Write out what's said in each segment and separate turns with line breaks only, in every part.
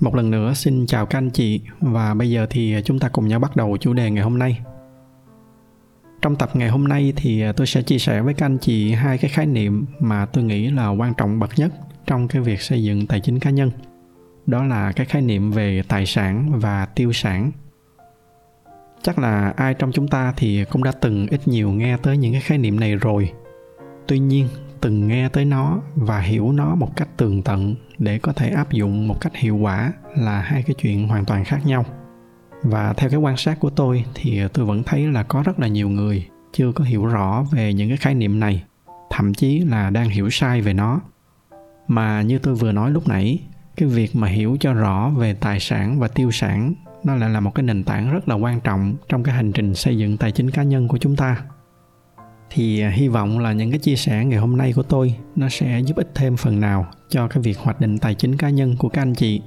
một lần nữa xin chào các anh chị và bây giờ thì chúng ta cùng nhau bắt đầu chủ đề ngày hôm nay. Trong tập ngày hôm nay thì tôi sẽ chia sẻ với các anh chị hai cái khái niệm mà tôi nghĩ là quan trọng bậc nhất trong cái việc xây dựng tài chính cá nhân. Đó là cái khái niệm về tài sản và tiêu sản. Chắc là ai trong chúng ta thì cũng đã từng ít nhiều nghe tới những cái khái niệm này rồi. Tuy nhiên, từng nghe tới nó và hiểu nó một cách tường tận để có thể áp dụng một cách hiệu quả là hai cái chuyện hoàn toàn khác nhau. Và theo cái quan sát của tôi thì tôi vẫn thấy là có rất là nhiều người chưa có hiểu rõ về những cái khái niệm này, thậm chí là đang hiểu sai về nó. Mà như tôi vừa nói lúc nãy, cái việc mà hiểu cho rõ về tài sản và tiêu sản, nó lại là một cái nền tảng rất là quan trọng trong cái hành trình xây dựng tài chính cá nhân của chúng ta thì à, hy vọng là những cái chia sẻ ngày hôm nay của tôi nó sẽ giúp ích thêm phần nào cho cái việc hoạch định tài chính cá nhân của các anh chị.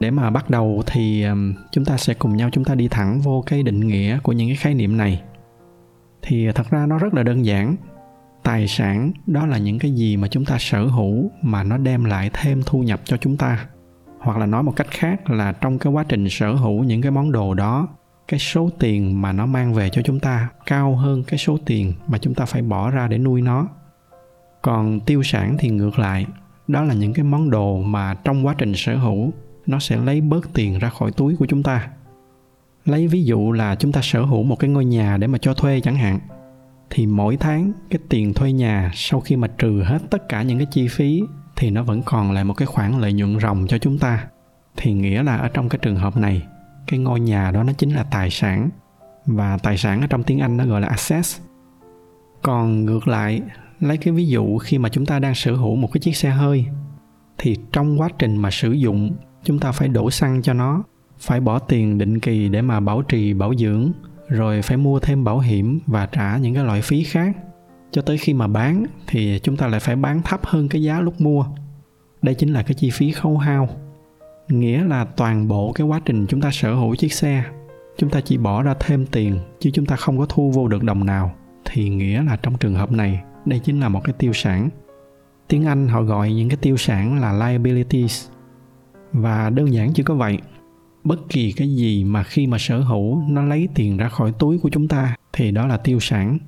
Để mà bắt đầu thì à, chúng ta sẽ cùng nhau chúng ta đi thẳng vô cái định nghĩa của những cái khái niệm này. Thì à, thật ra nó rất là đơn giản. Tài sản đó là những cái gì mà chúng ta sở hữu mà nó đem lại thêm thu nhập cho chúng ta. Hoặc là nói một cách khác là trong cái quá trình sở hữu những cái món đồ đó cái số tiền mà nó mang về cho chúng ta cao hơn cái số tiền mà chúng ta phải bỏ ra để nuôi nó. Còn tiêu sản thì ngược lại, đó là những cái món đồ mà trong quá trình sở hữu, nó sẽ lấy bớt tiền ra khỏi túi của chúng ta. Lấy ví dụ là chúng ta sở hữu một cái ngôi nhà để mà cho thuê chẳng hạn, thì mỗi tháng cái tiền thuê nhà sau khi mà trừ hết tất cả những cái chi phí thì nó vẫn còn lại một cái khoản lợi nhuận ròng cho chúng ta. Thì nghĩa là ở trong cái trường hợp này cái ngôi nhà đó nó chính là tài sản và tài sản ở trong tiếng Anh nó gọi là assets. Còn ngược lại, lấy cái ví dụ khi mà chúng ta đang sở hữu một cái chiếc xe hơi thì trong quá trình mà sử dụng chúng ta phải đổ xăng cho nó, phải bỏ tiền định kỳ để mà bảo trì bảo dưỡng, rồi phải mua thêm bảo hiểm và trả những cái loại phí khác. Cho tới khi mà bán thì chúng ta lại phải bán thấp hơn cái giá lúc mua. Đây chính là cái chi phí khấu hao nghĩa là toàn bộ cái quá trình chúng ta sở hữu chiếc xe, chúng ta chỉ bỏ ra thêm tiền chứ chúng ta không có thu vô được đồng nào. Thì nghĩa là trong trường hợp này, đây chính là một cái tiêu sản. Tiếng anh họ gọi những cái tiêu sản là liabilities. Và đơn giản chỉ có vậy. Bất kỳ cái gì mà khi mà sở hữu, nó lấy tiền ra khỏi túi của chúng ta, thì đó là tiêu sản.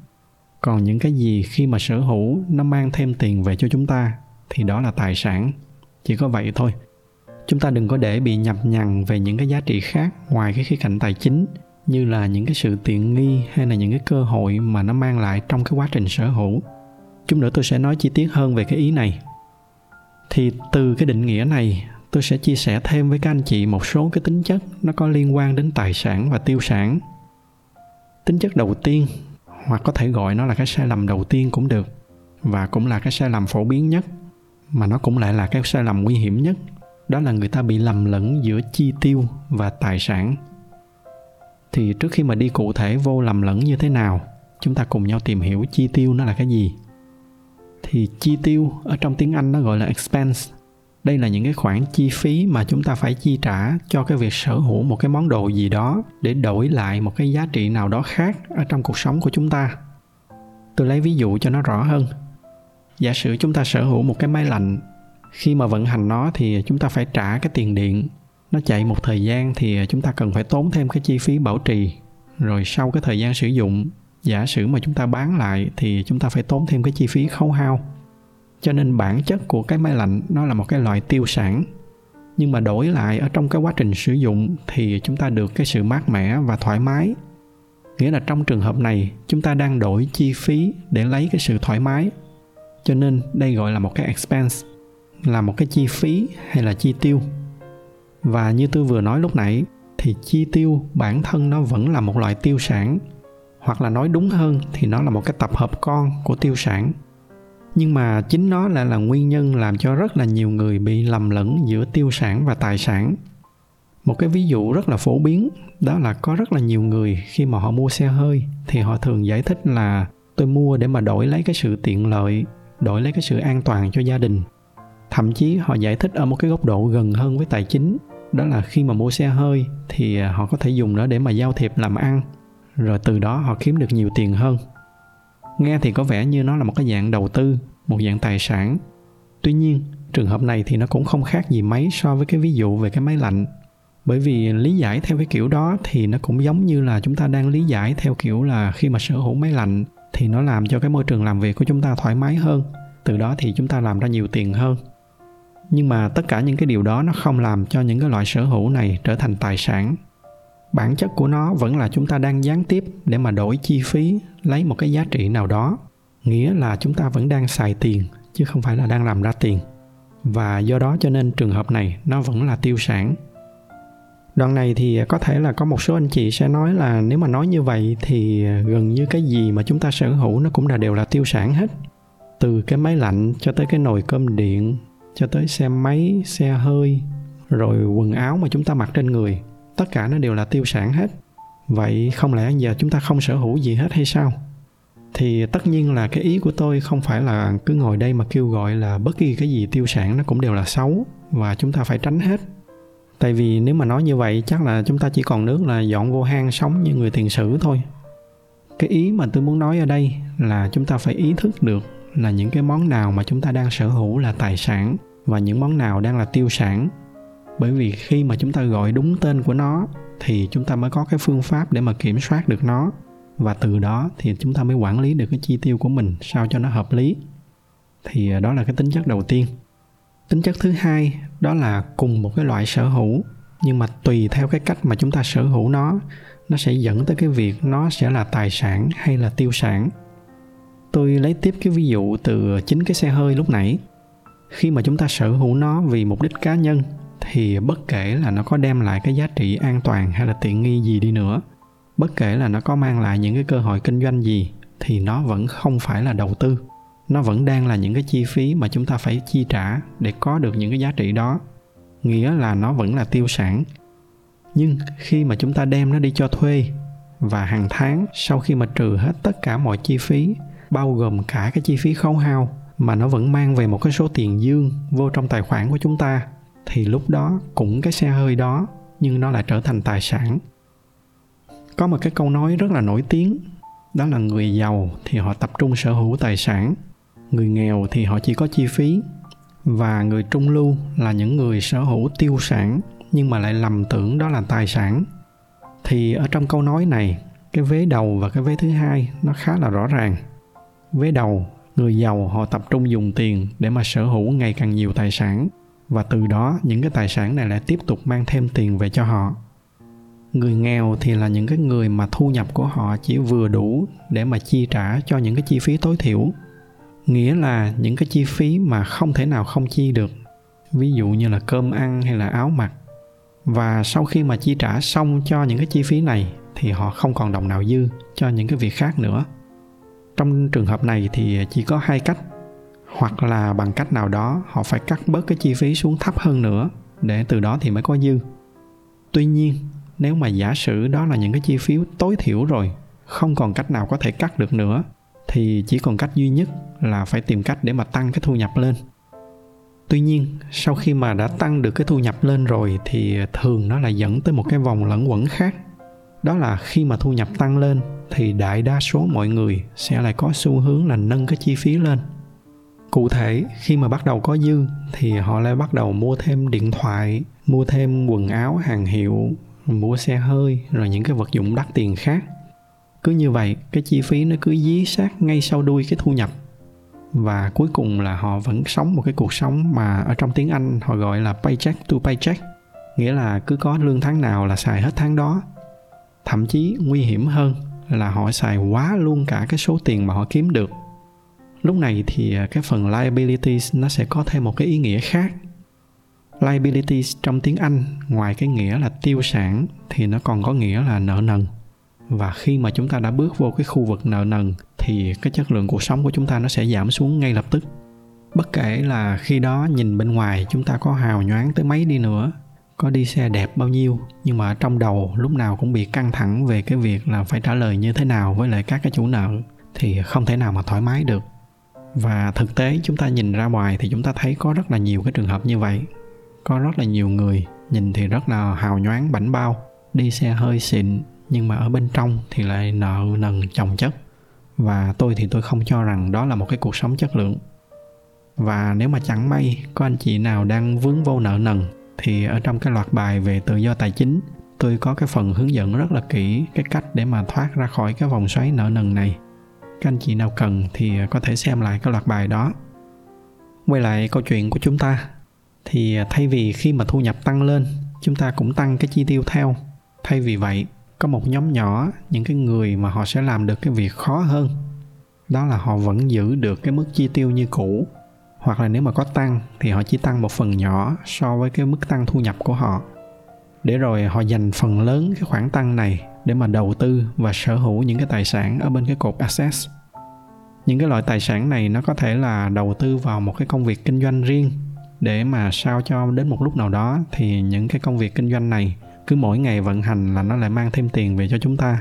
Còn những cái gì khi mà sở hữu, nó mang thêm tiền về cho chúng ta, thì đó là tài sản. Chỉ có vậy thôi chúng ta đừng có để bị nhập nhằn về những cái giá trị khác ngoài cái khía cạnh tài chính, như là những cái sự tiện nghi hay là những cái cơ hội mà nó mang lại trong cái quá trình sở hữu. Chút nữa tôi sẽ nói chi tiết hơn về cái ý này. Thì từ cái định nghĩa này, tôi sẽ chia sẻ thêm với các anh chị một số cái tính chất nó có liên quan đến tài sản và tiêu sản. Tính chất đầu tiên, hoặc có thể gọi nó là cái sai lầm đầu tiên cũng được, và cũng là cái sai lầm phổ biến nhất, mà nó cũng lại là cái sai lầm nguy hiểm nhất đó là người ta bị lầm lẫn giữa chi tiêu và tài sản. Thì trước khi mà đi cụ thể vô lầm lẫn như thế nào, chúng ta cùng nhau tìm hiểu chi tiêu nó là cái gì. Thì chi tiêu ở trong tiếng anh nó gọi là expense. Đây là những cái khoản chi phí mà chúng ta phải chi trả cho cái việc sở hữu một cái món đồ gì đó để đổi lại một cái giá trị nào đó khác ở trong cuộc sống của chúng ta. Tôi lấy ví dụ cho nó rõ hơn. Giả sử chúng ta sở hữu một cái máy lạnh khi mà vận hành nó thì chúng ta phải trả cái tiền điện. Nó chạy một thời gian thì chúng ta cần phải tốn thêm cái chi phí bảo trì. Rồi sau cái thời gian sử dụng, giả sử mà chúng ta bán lại thì chúng ta phải tốn thêm cái chi phí khấu hao. Cho nên bản chất của cái máy lạnh nó là một cái loại tiêu sản. Nhưng mà đổi lại ở trong cái quá trình sử dụng thì chúng ta được cái sự mát mẻ và thoải mái. Nghĩa là trong trường hợp này, chúng ta đang đổi chi phí để lấy cái sự thoải mái. Cho nên đây gọi là một cái expense là một cái chi phí hay là chi tiêu? Và như tôi vừa nói lúc nãy, thì chi tiêu bản thân nó vẫn là một loại tiêu sản, hoặc là nói đúng hơn thì nó là một cái tập hợp con của tiêu sản. Nhưng mà chính nó lại là nguyên nhân làm cho rất là nhiều người bị lầm lẫn giữa tiêu sản và tài sản. Một cái ví dụ rất là phổ biến, đó là có rất là nhiều người khi mà họ mua xe hơi, thì họ thường giải thích là, tôi mua để mà đổi lấy cái sự tiện lợi, đổi lấy cái sự an toàn cho gia đình thậm chí họ giải thích ở một cái góc độ gần hơn với tài chính, đó là khi mà mua xe hơi thì à, họ có thể dùng nó để mà giao thiệp làm ăn, rồi từ đó họ kiếm được nhiều tiền hơn. Nghe thì có vẻ như nó là một cái dạng đầu tư, một dạng tài sản. Tuy nhiên, trường hợp này thì nó cũng không khác gì mấy so với cái ví dụ về cái máy lạnh. Bởi vì lý giải theo cái kiểu đó thì nó cũng giống như là chúng ta đang lý giải theo kiểu là khi mà sở hữu máy lạnh thì nó làm cho cái môi trường làm việc của chúng ta thoải mái hơn, từ đó thì chúng ta làm ra nhiều tiền hơn nhưng mà tất cả những cái điều đó nó không làm cho những cái loại sở hữu này trở thành tài sản. Bản chất của nó vẫn là chúng ta đang gián tiếp để mà đổi chi phí, lấy một cái giá trị nào đó. Nghĩa là chúng ta vẫn đang xài tiền, chứ không phải là đang làm ra tiền. Và do đó cho nên trường hợp này nó vẫn là tiêu sản. Đoạn này thì có thể là có một số anh chị sẽ nói là nếu mà nói như vậy thì gần như cái gì mà chúng ta sở hữu nó cũng là đều là tiêu sản hết. Từ cái máy lạnh cho tới cái nồi cơm điện cho tới xe máy, xe hơi, rồi quần áo mà chúng ta mặc trên người. Tất cả nó đều là tiêu sản hết. Vậy không lẽ giờ chúng ta không sở hữu gì hết hay sao? Thì tất nhiên là cái ý của tôi không phải là cứ ngồi đây mà kêu gọi là bất kỳ cái gì tiêu sản nó cũng đều là xấu và chúng ta phải tránh hết. Tại vì nếu mà nói như vậy, chắc là chúng ta chỉ còn nước là dọn vô hang sống như người tiền sử thôi. Cái ý mà tôi muốn nói ở đây là chúng ta phải ý thức được là những cái món nào mà chúng ta đang sở hữu là tài sản và những món nào đang là tiêu sản. Bởi vì khi mà chúng ta gọi đúng tên của nó, thì chúng ta mới có cái phương pháp để mà kiểm soát được nó. Và từ đó thì chúng ta mới quản lý được cái chi tiêu của mình sao cho nó hợp lý. Thì à, đó là cái tính chất đầu tiên. Tính chất thứ hai, đó là cùng một cái loại sở hữu. Nhưng mà tùy theo cái cách mà chúng ta sở hữu nó nó sẽ dẫn tới cái việc nó sẽ là tài sản hay là tiêu sản. Tôi lấy tiếp cái ví dụ từ chính cái xe hơi lúc nãy khi mà chúng ta sở hữu nó vì mục đích cá nhân, thì bất kể là nó có đem lại cái giá trị an toàn hay là tiện nghi gì đi nữa, bất kể là nó có mang lại những cái cơ hội kinh doanh gì, thì nó vẫn không phải là đầu tư. Nó vẫn đang là những cái chi phí mà chúng ta phải chi trả để có được những cái giá trị đó. Nghĩa là nó vẫn là tiêu sản. Nhưng khi mà chúng ta đem nó đi cho thuê, và hàng tháng sau khi mà trừ hết tất cả mọi chi phí, bao gồm cả cái chi phí khấu hao mà nó vẫn mang về một cái số tiền dương vô trong tài khoản của chúng ta, thì lúc đó cũng cái xe hơi đó, nhưng nó lại trở thành tài sản. Có một cái câu nói rất là nổi tiếng, đó là người giàu thì họ tập trung sở hữu tài sản, người nghèo thì họ chỉ có chi phí, và người trung lưu là những người sở hữu tiêu sản nhưng mà lại lầm tưởng đó là tài sản. Thì ở trong câu nói này, cái vế đầu và cái vế thứ hai nó khá là rõ ràng. Vế đầu người giàu họ tập trung dùng tiền để mà sở hữu ngày càng nhiều tài sản, và từ đó những cái tài sản này lại tiếp tục mang thêm tiền về cho họ. Người nghèo thì là những cái người mà thu nhập của họ chỉ vừa đủ để mà chi trả cho những cái chi phí tối thiểu. Nghĩa là những cái chi phí mà không thể nào không chi được, ví dụ như là cơm ăn hay là áo mặc. Và sau khi mà chi trả xong cho những cái chi phí này thì họ không còn đồng nào dư cho những cái việc khác nữa trong trường hợp này thì chỉ có hai cách, hoặc là bằng cách nào đó họ phải cắt bớt cái chi phí xuống thấp hơn nữa để từ đó thì mới có dư. Tuy nhiên, nếu mà giả sử đó là những cái chi phí tối thiểu rồi, không còn cách nào có thể cắt được nữa, thì chỉ còn cách duy nhất là phải tìm cách để mà tăng cái thu nhập lên. Tuy nhiên, sau khi mà đã tăng được cái thu nhập lên rồi thì thường nó lại dẫn tới một cái vòng lẫn quẩn khác. Đó là khi mà thu nhập tăng lên thì đại đa số mọi người sẽ lại có xu hướng là nâng cái chi phí lên. Cụ thể, khi mà bắt đầu có dư thì họ lại bắt đầu mua thêm điện thoại, mua thêm quần áo, hàng hiệu, mua xe hơi, rồi những cái vật dụng đắt tiền khác. Cứ như vậy, cái chi phí nó cứ dí sát ngay sau đuôi cái thu nhập. Và cuối cùng là họ vẫn sống một cái cuộc sống mà ở trong tiếng Anh họ gọi là paycheck to paycheck. Nghĩa là cứ có lương tháng nào là xài hết tháng đó. Thậm chí nguy hiểm hơn là họ xài quá luôn cả cái số tiền mà họ kiếm được. Lúc này thì à, cái phần liabilities nó sẽ có thêm một cái ý nghĩa khác. Liabilities trong tiếng anh, ngoài cái nghĩa là tiêu sản, thì nó còn có nghĩa là nợ nần. Và khi mà chúng ta đã bước vô cái khu vực nợ nần, thì cái chất lượng cuộc sống của chúng ta nó sẽ giảm xuống ngay lập tức. Bất kể là khi đó nhìn bên ngoài chúng ta có hào nhoáng tới mấy đi nữa có đi xe đẹp bao nhiêu, nhưng mà ở trong đầu lúc nào cũng bị căng thẳng về cái việc là phải trả lời như thế nào với lại các cái chủ nợ thì không thể nào mà thoải mái được. Và thực tế chúng ta nhìn ra ngoài thì chúng ta thấy có rất là nhiều cái trường hợp như vậy. Có rất là nhiều người nhìn thì rất là hào nhoáng, bảnh bao, đi xe hơi xịn, nhưng mà ở bên trong thì lại nợ nần chồng chất. Và tôi thì tôi không cho rằng đó là một cái cuộc sống chất lượng. Và nếu mà chẳng may có anh chị nào đang vướng vô nợ nần thì ở trong cái loạt bài về tự do tài chính, tôi có cái phần hướng dẫn rất là kỹ cái cách để mà thoát ra khỏi cái vòng xoáy nợ nần này. Các anh chị nào cần thì có thể xem lại cái loạt bài đó. Quay lại câu chuyện của chúng ta. Thì thay vì khi mà thu nhập tăng lên, chúng ta cũng tăng cái chi tiêu theo. Thay vì vậy, có một nhóm nhỏ, những cái người mà họ sẽ làm được cái việc khó hơn. Đó là họ vẫn giữ được cái mức chi tiêu như cũ hoặc là nếu mà có tăng thì họ chỉ tăng một phần nhỏ so với cái mức tăng thu nhập của họ. Để rồi họ dành phần lớn cái khoản tăng này để mà đầu tư và sở hữu những cái tài sản ở bên cái cột assets những cái loại tài sản này nó có thể là đầu tư vào một cái công việc kinh doanh riêng để mà sao cho đến một lúc nào đó thì những cái công việc kinh doanh này cứ mỗi ngày vận hành là nó lại mang thêm tiền về cho chúng ta.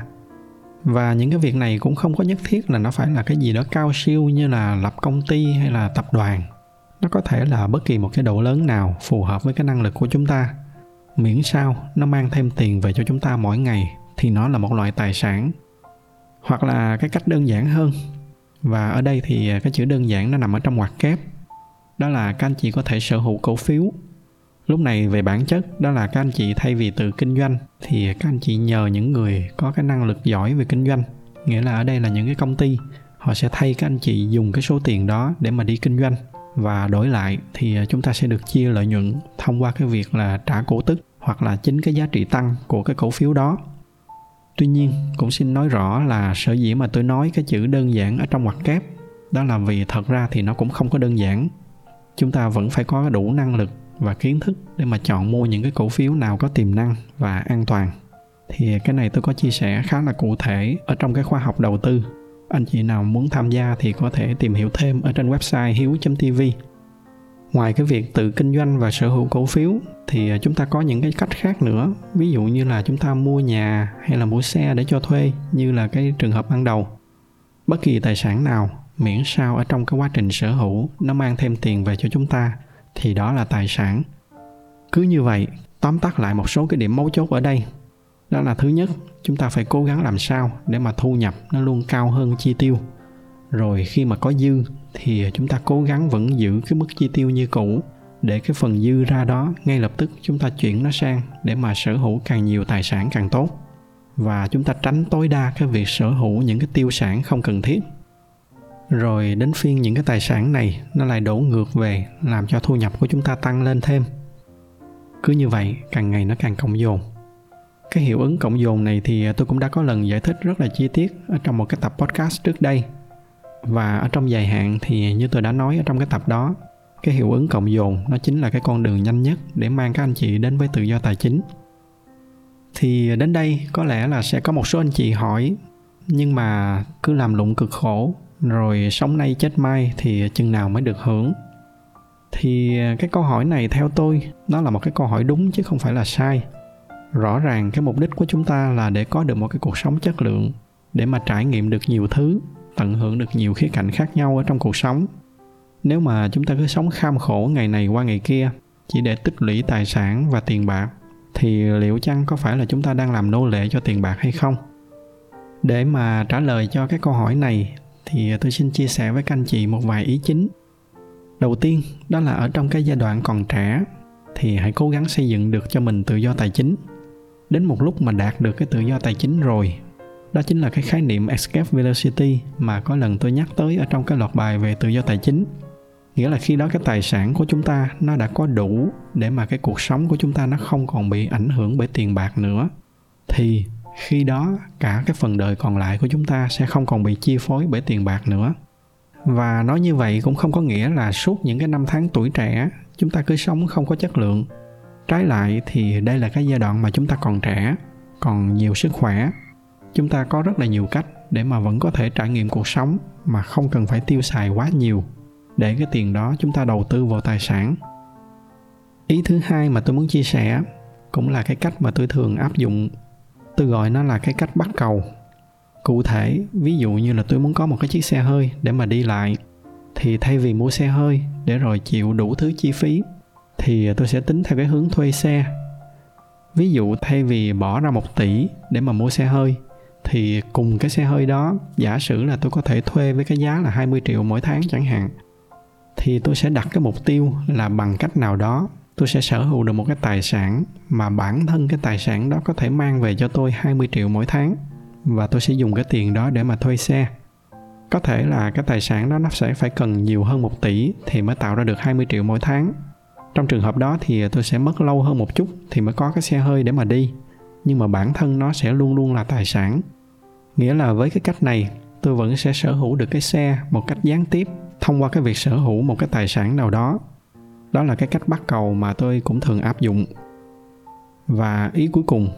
Và những cái việc này cũng không có nhất thiết là nó phải là cái gì đó cao siêu như là lập công ty hay là tập đoàn nó có thể là bất kỳ một cái độ lớn nào phù hợp với cái năng lực của chúng ta. Miễn sao nó mang thêm tiền về cho chúng ta mỗi ngày thì nó là một loại tài sản. Hoặc là cái cách đơn giản hơn, và ở đây thì à, cái chữ đơn giản nó nằm ở trong ngoặc kép. Đó là các anh chị có thể sở hữu cổ phiếu. Lúc này về bản chất, đó là các anh chị thay vì tự kinh doanh thì các anh chị nhờ những người có cái năng lực giỏi về kinh doanh. Nghĩa là ở đây là những cái công ty, họ sẽ thay các anh chị dùng cái số tiền đó để mà đi kinh doanh và đổi lại thì à, chúng ta sẽ được chia lợi nhuận thông qua cái việc là trả cổ tức hoặc là chính cái giá trị tăng của cái cổ phiếu đó. Tuy nhiên, cũng xin nói rõ là sở dĩ mà tôi nói cái chữ đơn giản ở trong ngoặc kép, đó là vì thật ra thì nó cũng không có đơn giản. Chúng ta vẫn phải có đủ năng lực và kiến thức để mà chọn mua những cái cổ phiếu nào có tiềm năng và an toàn. Thì cái này tôi có chia sẻ khá là cụ thể ở trong cái khoa học đầu tư anh chị nào muốn tham gia thì có thể tìm hiểu thêm ở trên website hiếu.tv ngoài cái việc tự kinh doanh và sở hữu cổ phiếu, thì à, chúng ta có những cái cách khác nữa. Ví dụ như là chúng ta mua nhà hay là mua xe để cho thuê, như là cái trường hợp ban đầu. Bất kỳ tài sản nào, miễn sao ở trong cái quá trình sở hữu, nó mang thêm tiền về cho chúng ta, thì đó là tài sản. Cứ như vậy, tóm tắt lại một số cái điểm mấu chốt ở đây đó là thứ nhất, chúng ta phải cố gắng làm sao để mà thu nhập nó luôn cao hơn chi tiêu. Rồi khi mà có dư thì chúng ta cố gắng vẫn giữ cái mức chi tiêu như cũ. Để cái phần dư ra đó, ngay lập tức chúng ta chuyển nó sang để mà sở hữu càng nhiều tài sản càng tốt. Và chúng ta tránh tối đa cái việc sở hữu những cái tiêu sản không cần thiết. Rồi đến phiên những cái tài sản này, nó lại đổ ngược về, làm cho thu nhập của chúng ta tăng lên thêm. Cứ như vậy, càng ngày nó càng cộng dồn cái hiệu ứng cộng dồn này thì à, tôi cũng đã có lần giải thích rất là chi tiết ở trong một cái tập podcast trước đây. Và ở trong dài hạn thì à, như tôi đã nói ở trong cái tập đó, cái hiệu ứng cộng dồn nó chính là cái con đường nhanh nhất để mang các anh chị đến với tự do tài chính. Thì à, đến đây có lẽ là sẽ có một số anh chị hỏi, nhưng mà cứ làm lụng cực khổ, rồi sống nay chết mai thì chừng nào mới được hưởng? Thì cái câu hỏi này theo tôi, nó là một cái câu hỏi đúng chứ không phải là sai rõ ràng cái mục đích của chúng ta là để có được một cái cuộc sống chất lượng, để mà trải nghiệm được nhiều thứ, tận hưởng được nhiều khía cạnh khác nhau ở trong cuộc sống. Nếu mà chúng ta cứ sống kham khổ ngày này qua ngày kia, chỉ để tích lũy tài sản và tiền bạc, thì liệu chăng có phải là chúng ta đang làm nô lệ cho tiền bạc hay không? Để mà trả lời cho cái câu hỏi này, thì tôi xin chia sẻ với các anh chị một vài ý chính. Đầu tiên, đó là ở trong cái giai đoạn còn trẻ, thì hãy cố gắng xây dựng được cho mình tự do tài chính đến một lúc mà đạt được cái tự do tài chính rồi. Đó chính là cái khái niệm escape velocity mà có lần tôi nhắc tới ở trong cái loạt bài về tự do tài chính. Nghĩa là khi đó cái tài sản của chúng ta nó đã có đủ để mà cái cuộc sống của chúng ta nó không còn bị ảnh hưởng bởi tiền bạc nữa, thì khi đó cả cái phần đời còn lại của chúng ta sẽ không còn bị chi phối bởi tiền bạc nữa. Và nói như vậy cũng không có nghĩa là suốt những cái năm tháng tuổi trẻ, chúng ta cứ sống không có chất lượng trái lại thì đây là cái giai đoạn mà chúng ta còn trẻ, còn nhiều sức khỏe. Chúng ta có rất là nhiều cách để mà vẫn có thể trải nghiệm cuộc sống mà không cần phải tiêu xài quá nhiều. Để cái tiền đó chúng ta đầu tư vào tài sản. Ý thứ hai mà tôi muốn chia sẻ cũng là cái cách mà tôi thường áp dụng. Tôi gọi nó là cái cách bắt cầu. Cụ thể, ví dụ như là tôi muốn có một cái chiếc xe hơi để mà đi lại, thì thay vì mua xe hơi để rồi chịu đủ thứ chi phí thì tôi sẽ tính theo cái hướng thuê xe ví dụ thay vì bỏ ra một tỷ để mà mua xe hơi, thì cùng cái xe hơi đó, giả sử là tôi có thể thuê với cái giá là 20 triệu mỗi tháng chẳng hạn, thì tôi sẽ đặt cái mục tiêu là bằng cách nào đó tôi sẽ sở hữu được một cái tài sản mà bản thân cái tài sản đó có thể mang về cho tôi 20 triệu mỗi tháng, và tôi sẽ dùng cái tiền đó để mà thuê xe. Có thể là cái tài sản đó nó sẽ phải cần nhiều hơn 1 tỷ thì mới tạo ra được 20 triệu mỗi tháng. Trong trường hợp đó thì tôi sẽ mất lâu hơn một chút thì mới có cái xe hơi để mà đi. Nhưng mà bản thân nó sẽ luôn luôn là tài sản. Nghĩa là với cái cách này, tôi vẫn sẽ sở hữu được cái xe một cách gián tiếp, thông qua cái việc sở hữu một cái tài sản nào đó đó là cái cách bắt cầu mà tôi cũng thường áp dụng và ý cuối cùng,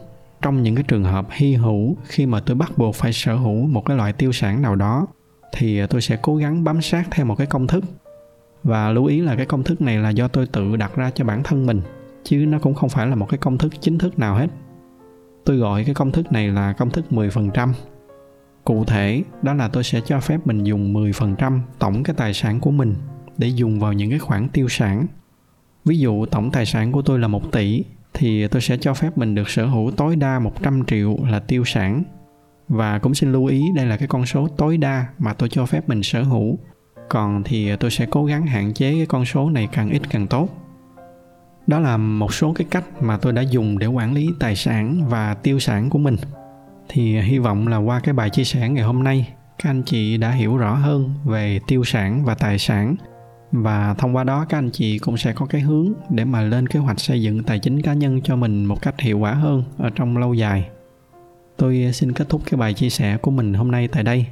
trong những cái trường hợp hy hữu khi mà tôi bắt buộc phải sở hữu một cái loại tiêu sản nào đó, thì tôi sẽ cố gắng bám sát theo một cái công thức và lưu ý là cái công thức này là do tôi tự đặt ra cho bản thân mình chứ nó cũng không phải là một cái công thức chính thức nào hết tôi gọi cái công thức này là công thức 10%. Cụ thể, đó là tôi sẽ cho phép mình dùng 10% tổng cái tài sản của mình để dùng vào những cái khoản tiêu sản. Ví dụ tổng tài sản của tôi là 1 tỷ thì tôi sẽ cho phép mình được sở hữu tối đa 100 triệu là tiêu sản. Và cũng xin lưu ý đây là cái con số tối đa mà tôi cho phép mình sở hữu. Còn thì tôi sẽ cố gắng hạn chế cái con số này càng ít càng tốt. Đó là một số cái cách mà tôi đã dùng để quản lý tài sản và tiêu sản của mình. Thì hy vọng là qua cái bài chia sẻ ngày hôm nay, các anh chị đã hiểu rõ hơn về tiêu sản và tài sản và thông qua đó các anh chị cũng sẽ có cái hướng để mà lên kế hoạch xây dựng tài chính cá nhân cho mình một cách hiệu quả hơn ở trong lâu dài tôi xin kết thúc cái bài chia sẻ của mình hôm nay tại đây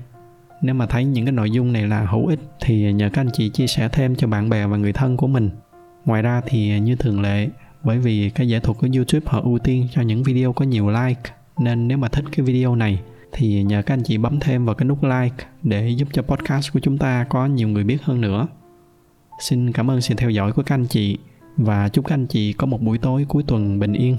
nếu mà thấy những cái nội dung này là hữu ích thì nhờ các anh chị chia sẻ thêm cho bạn bè và người thân của mình ngoài ra thì à, như thường lệ, bởi vì cái giải thuật của youtube họ ưu tiên cho những video có nhiều like, nên nếu mà thích cái video này thì nhờ các anh chị bấm thêm vào cái nút like để giúp cho podcast của chúng ta có nhiều người biết hơn nữa Xin cảm ơn sự theo dõi của các anh chị và chúc các anh chị có một buổi tối cuối tuần bình yên.